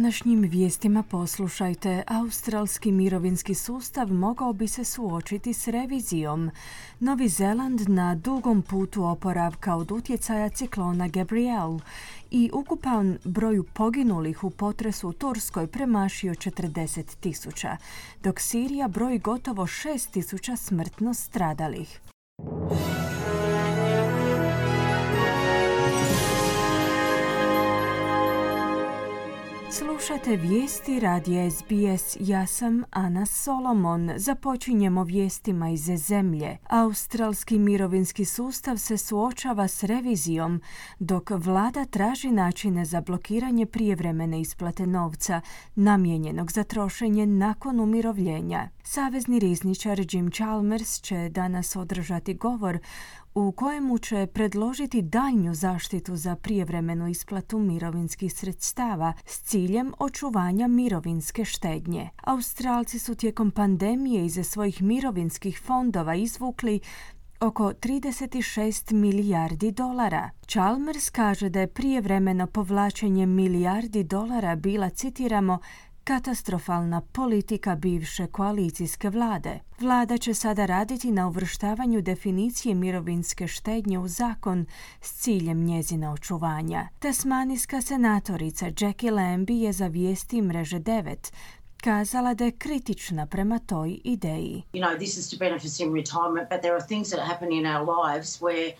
Današnjim vijestima poslušajte, australski mirovinski sustav mogao bi se suočiti s revizijom. Novi Zeland na dugom putu oporavka od utjecaja ciklona Gabriel i ukupan broju poginulih u potresu u Turskoj premašio 40 tisuća, dok Sirija broji gotovo 6 tisuća smrtno stradalih. Slušate vijesti radi SBS. Ja sam Ana Solomon. Započinjemo vijestima iz zemlje. Australski mirovinski sustav se suočava s revizijom, dok vlada traži načine za blokiranje prijevremene isplate novca namijenjenog za trošenje nakon umirovljenja. Savezni rizničar Jim Chalmers će danas održati govor u kojemu će predložiti daljnju zaštitu za prijevremenu isplatu mirovinskih sredstava s ciljem očuvanja mirovinske štednje. Australci su tijekom pandemije iza svojih mirovinskih fondova izvukli oko 36 milijardi dolara. Chalmers kaže da je prijevremeno povlačenje milijardi dolara bila, citiramo, katastrofalna politika bivše koalicijske vlade. Vlada će sada raditi na uvrštavanju definicije mirovinske štednje u zakon s ciljem njezina očuvanja. Tasmanijska senatorica Jackie Lambie je za vijesti mreže 9 kazala da je kritična prema toj ideji. You know, this is to benefit in retirement, but there are things that happen in our lives where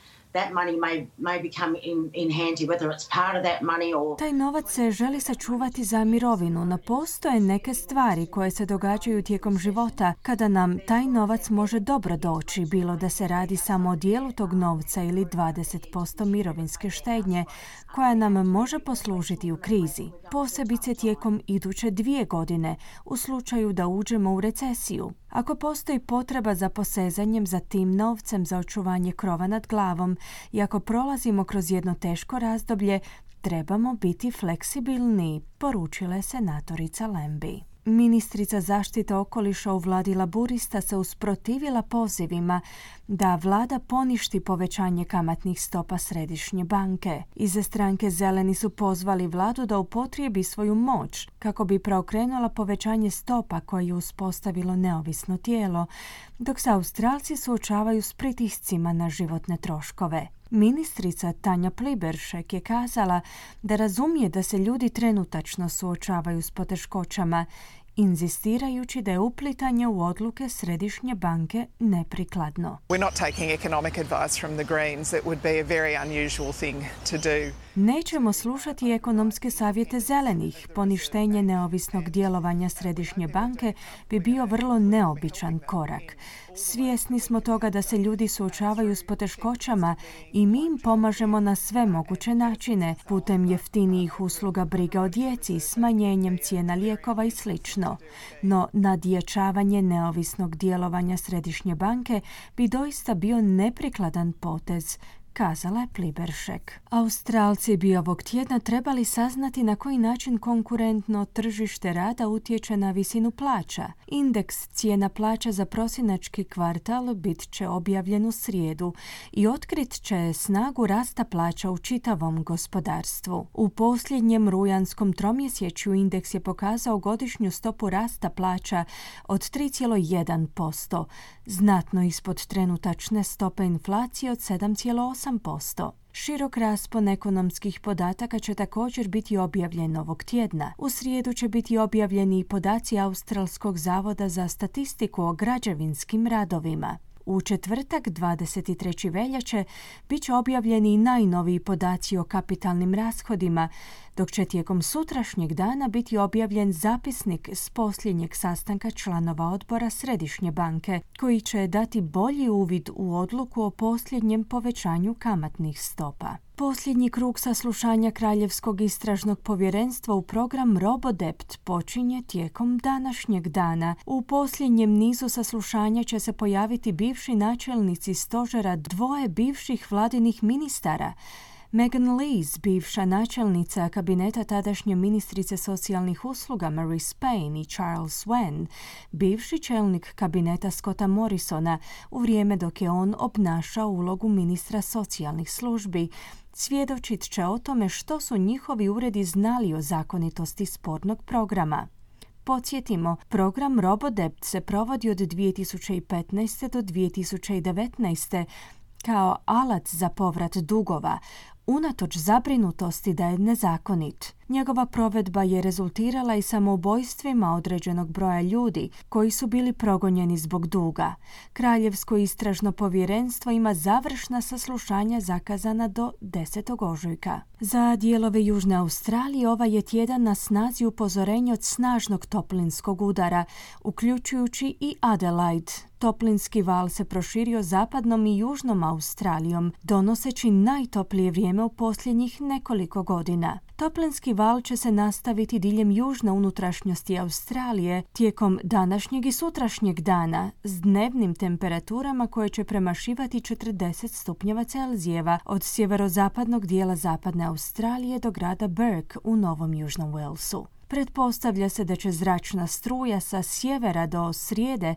Taj novac se želi sačuvati za mirovinu, no postoje neke stvari koje se događaju tijekom života kada nam taj novac može dobro doći, bilo da se radi samo o dijelu tog novca ili 20% mirovinske štednje koja nam može poslužiti u krizi, posebice tijekom iduće dvije godine u slučaju da uđemo u recesiju. Ako postoji potreba za posezanjem za tim novcem za očuvanje krova nad glavom i ako prolazimo kroz jedno teško razdoblje, trebamo biti fleksibilni, poručila je senatorica Lembi. Ministrica zaštite okoliša u vladi laburista se usprotivila pozivima da vlada poništi povećanje kamatnih stopa središnje banke. Iza stranke zeleni su pozvali vladu da upotrijebi svoju moć kako bi preokrenula povećanje stopa koje je uspostavilo neovisno tijelo, dok se Australci suočavaju s pritiscima na životne troškove. Ministrica Tanja Pliberšek je kazala da razumije da se ljudi trenutačno suočavaju s poteškoćama inzistirajući da je uplitanje u odluke središnje banke neprikladno. We're not taking economic advice from the Greens. It would be a very unusual thing to do. Nećemo slušati ekonomske savjete zelenih. Poništenje neovisnog djelovanja središnje banke bi bio vrlo neobičan korak. Svjesni smo toga da se ljudi suočavaju s poteškoćama i mi im pomažemo na sve moguće načine, putem jeftinijih usluga briga o djeci, smanjenjem cijena lijekova i sl. No, nadječavanje neovisnog djelovanja Središnje banke bi doista bio neprikladan potez, kazala je Pliberšek. Australci bi ovog tjedna trebali saznati na koji način konkurentno tržište rada utječe na visinu plaća. Indeks cijena plaća za prosinački kvartal bit će objavljen u srijedu i otkrit će snagu rasta plaća u čitavom gospodarstvu. U posljednjem rujanskom tromjesečju indeks je pokazao godišnju stopu rasta plaća od 3,1%, znatno ispod trenutačne stope inflacije od 7,8%. Širok raspon ekonomskih podataka će također biti objavljen ovog tjedna. U srijedu će biti objavljeni i podaci Australskog zavoda za statistiku o građevinskim radovima. U četvrtak 23. veljače bit će objavljeni najnoviji podaci o kapitalnim rashodima, dok će tijekom sutrašnjeg dana biti objavljen zapisnik s posljednjeg sastanka članova odbora Središnje banke, koji će dati bolji uvid u odluku o posljednjem povećanju kamatnih stopa. Posljednji krug saslušanja Kraljevskog istražnog povjerenstva u program Robodept počinje tijekom današnjeg dana. U posljednjem nizu saslušanja će se pojaviti bivši načelnici stožera dvoje bivših vladinih ministara – Megan Lees, bivša načelnica kabineta tadašnje ministrice socijalnih usluga Mary Spain i Charles Wen, bivši čelnik kabineta Scotta Morrisona u vrijeme dok je on obnašao ulogu ministra socijalnih službi, svjedočit će o tome što su njihovi uredi znali o zakonitosti spornog programa. Podsjetimo, program Robodept se provodi od 2015. do 2019 kao alat za povrat dugova, unatoč zabrinutosti da je nezakonit. Njegova provedba je rezultirala i samoubojstvima određenog broja ljudi koji su bili progonjeni zbog duga. Kraljevsko istražno povjerenstvo ima završna saslušanja zakazana do 10. ožujka. Za dijelove Južne Australije ova je tjedan na snazi upozorenje od snažnog toplinskog udara, uključujući i Adelaide. Toplinski val se proširio zapadnom i južnom Australijom, donoseći najtoplije vrijeme u posljednjih nekoliko godina. Toplinski val će se nastaviti diljem južne unutrašnjosti Australije tijekom današnjeg i sutrašnjeg dana s dnevnim temperaturama koje će premašivati 40 stupnjeva Celzijeva od sjeverozapadnog dijela zapadne Australije do grada Burke u Novom Južnom Walesu. Pretpostavlja se da će zračna struja sa sjevera do srijede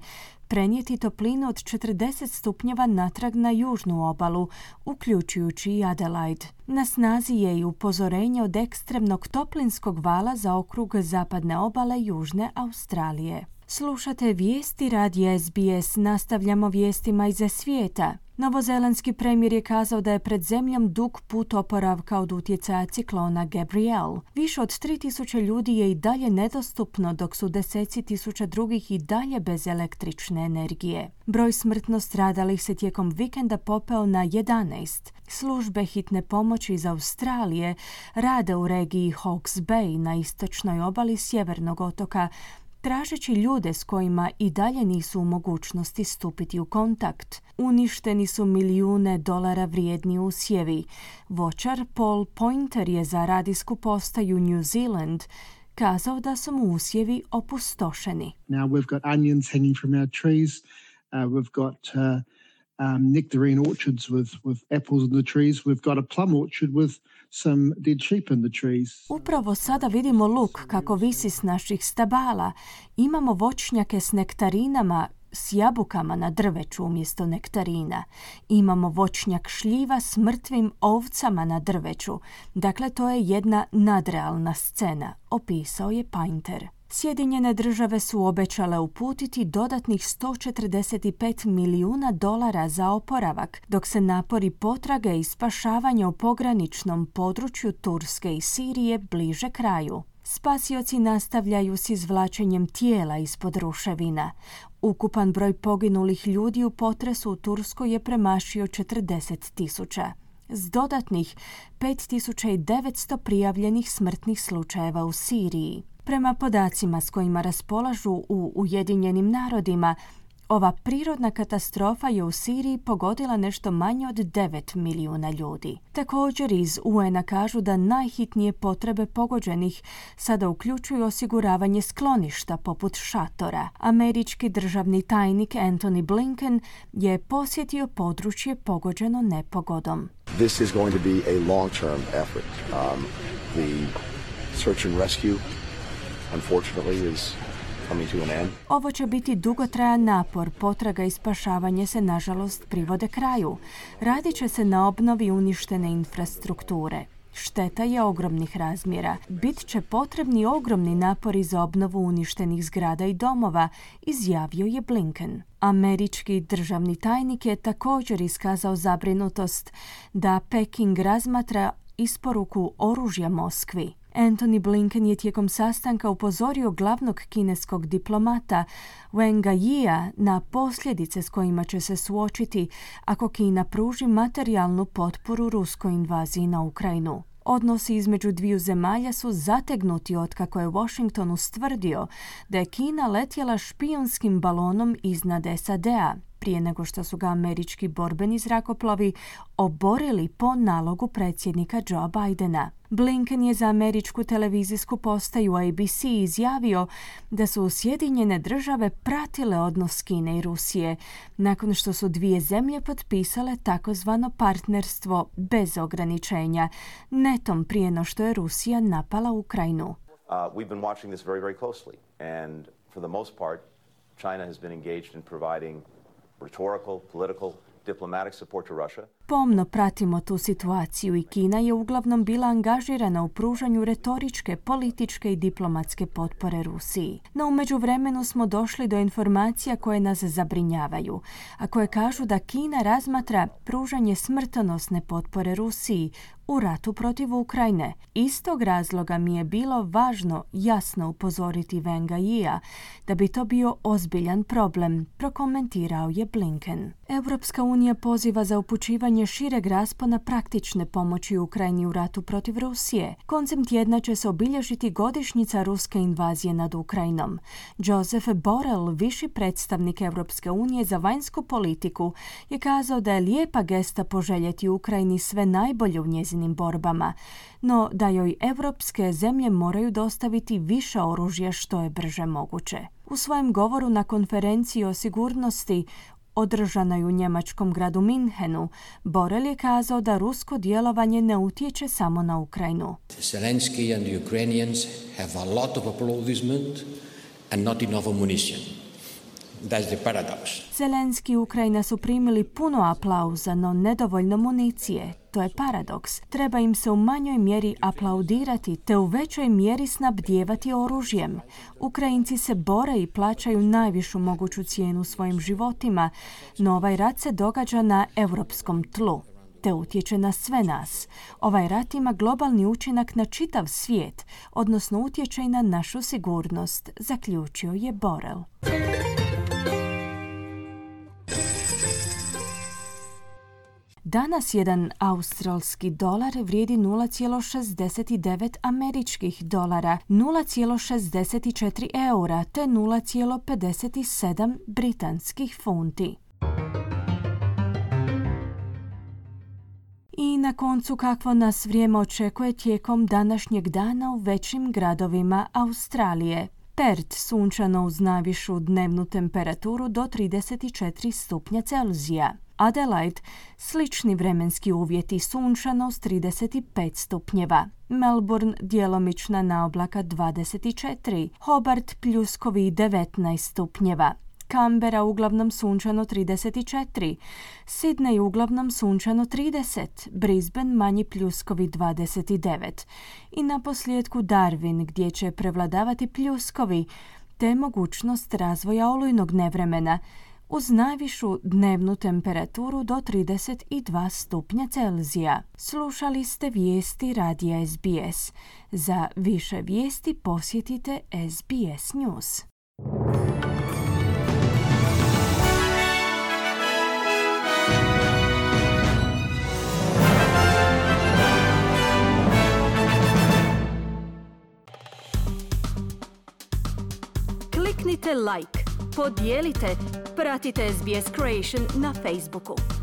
prenijeti toplinu od 40 stupnjeva natrag na južnu obalu, uključujući i Adelaide. Na snazi je i upozorenje od ekstremnog toplinskog vala za okrug zapadne obale Južne Australije. Slušate vijesti radi SBS, nastavljamo vijestima iz svijeta. Novozelandski premijer je kazao da je pred zemljom dug put oporavka od utjecaja ciklona Gabriel. Više od 3000 ljudi je i dalje nedostupno, dok su deseci tisuća drugih i dalje bez električne energije. Broj smrtno stradalih se tijekom vikenda popeo na 11. Službe hitne pomoći iz Australije rade u regiji Hawke's Bay na istočnoj obali sjevernog otoka, tražeći ljude s kojima i dalje nisu u mogućnosti stupiti u kontakt. Uništeni su milijune dolara vrijedni usjevi. Voćar Paul Pointer je za radijsku postaju New Zealand kazao da su mu usjevi opustošeni. Now we've got onions hanging from our trees. Uh, we've got uh, um, nectarine orchards with, with apples in the trees. We've got a plum orchard with some dead sheep in the trees. Upravo sada vidimo luk kako visi s naših stabala. Imamo voćnjake s nektarinama s jabukama na drveću umjesto nektarina. Imamo voćnjak šljiva s mrtvim ovcama na drveću. Dakle, to je jedna nadrealna scena, opisao je Painter. Sjedinjene države su obećale uputiti dodatnih 145 milijuna dolara za oporavak, dok se napori potrage i spašavanja u pograničnom području Turske i Sirije bliže kraju. Spasioci nastavljaju s izvlačenjem tijela ispod ruševina. Ukupan broj poginulih ljudi u potresu u Turskoj je premašio 40 tisuća. S dodatnih 5900 prijavljenih smrtnih slučajeva u Siriji. Prema podacima s kojima raspolažu u Ujedinjenim narodima, ova prirodna katastrofa je u Siriji pogodila nešto manje od 9 milijuna ljudi. Također iz UN-a kažu da najhitnije potrebe pogođenih sada uključuju osiguravanje skloništa poput šatora. Američki državni tajnik Anthony Blinken je posjetio područje pogođeno nepogodom. This is going to be a long-term effort. Um, the search and rescue unfortunately is ovo će biti dugotrajan napor, potraga i spašavanje se nažalost privode kraju. Radit će se na obnovi uništene infrastrukture. Šteta je ogromnih razmjera. Bit će potrebni ogromni napori za obnovu uništenih zgrada i domova, izjavio je Blinken. Američki državni tajnik je također iskazao zabrinutost da Peking razmatra isporuku oružja Moskvi. Anthony Blinken je tijekom sastanka upozorio glavnog kineskog diplomata Wenga Yia na posljedice s kojima će se suočiti ako Kina pruži materijalnu potporu ruskoj invaziji na Ukrajinu. Odnosi između dviju zemalja su zategnuti otkako je Washington ustvrdio da je Kina letjela špijunskim balonom iznad SAD-a. Prije nego što su ga američki borbeni zrakoplovi oborili po nalogu predsjednika Joe Bidena. Blinken je za američku televizijsku postaju ABC izjavio da su Sjedinjene države pratile odnos Kine i Rusije nakon što su dvije zemlje potpisale takozvano partnerstvo bez ograničenja, netom prije no što je Rusija napala Ukrajinu. Uh, we've been watching this very, very closely and for the most part China has been engaged in providing rhetorical, political, diplomatic support to Russia. Pomno pratimo tu situaciju i Kina je uglavnom bila angažirana u pružanju retoričke, političke i diplomatske potpore Rusiji. No u međuvremenu smo došli do informacija koje nas zabrinjavaju, a koje kažu da Kina razmatra pružanje smrtonosne potpore Rusiji u ratu protiv Ukrajine. Istog razloga mi je bilo važno jasno upozoriti Venga Jia da bi to bio ozbiljan problem, prokomentirao je Blinken. Europska unija poziva za upućivanje šireg raspona praktične pomoći Ukrajini u ratu protiv Rusije. Koncem tjedna će se obilježiti godišnjica ruske invazije nad Ukrajinom. Joseph Borrell, viši predstavnik Europske unije za vanjsku politiku, je kazao da je lijepa gesta poželjeti Ukrajini sve najbolje u njezinim borbama, no da joj evropske zemlje moraju dostaviti više oružja što je brže moguće. U svojem govoru na konferenciji o sigurnosti održanoj u njemačkom gradu Minhenu, Borel je kazao da rusko djelovanje ne utječe samo na Ukrajinu. Zelensky and the Ukrainians have a lot of applaudisment and not enough ammunition. That's paradox. Zelenski i Ukrajina su primili puno aplauza, no nedovoljno municije. To je paradoks. Treba im se u manjoj mjeri aplaudirati te u većoj mjeri snabdjevati oružjem. Ukrajinci se bore i plaćaju najvišu moguću cijenu svojim životima, no ovaj rat se događa na europskom tlu te utječe na sve nas. Ovaj rat ima globalni učinak na čitav svijet, odnosno utječe i na našu sigurnost, zaključio je Borel. Danas jedan australski dolar vrijedi 0,69 američkih dolara, 0,64 eura te 0,57 britanskih funti. I na koncu kakvo nas vrijeme očekuje tijekom današnjeg dana u većim gradovima Australije. Pert sunčano uz najvišu dnevnu temperaturu do 34 stupnja Celzija. Adelaide slični vremenski uvjeti sunčano s 35 stupnjeva. Melbourne djelomična na oblaka 24, Hobart pljuskovi 19 stupnjeva. Kambera uglavnom sunčano 34, Sydney uglavnom sunčano 30, Brisbane manji pljuskovi 29 i na posljedku Darwin gdje će prevladavati pljuskovi te mogućnost razvoja olujnog nevremena uz najvišu dnevnu temperaturu do 32 stupnja Celzija. Slušali ste vijesti radija SBS. Za više vijesti posjetite SBS News. Kliknite like, podijelite, pratite SBS Creation na Facebooku.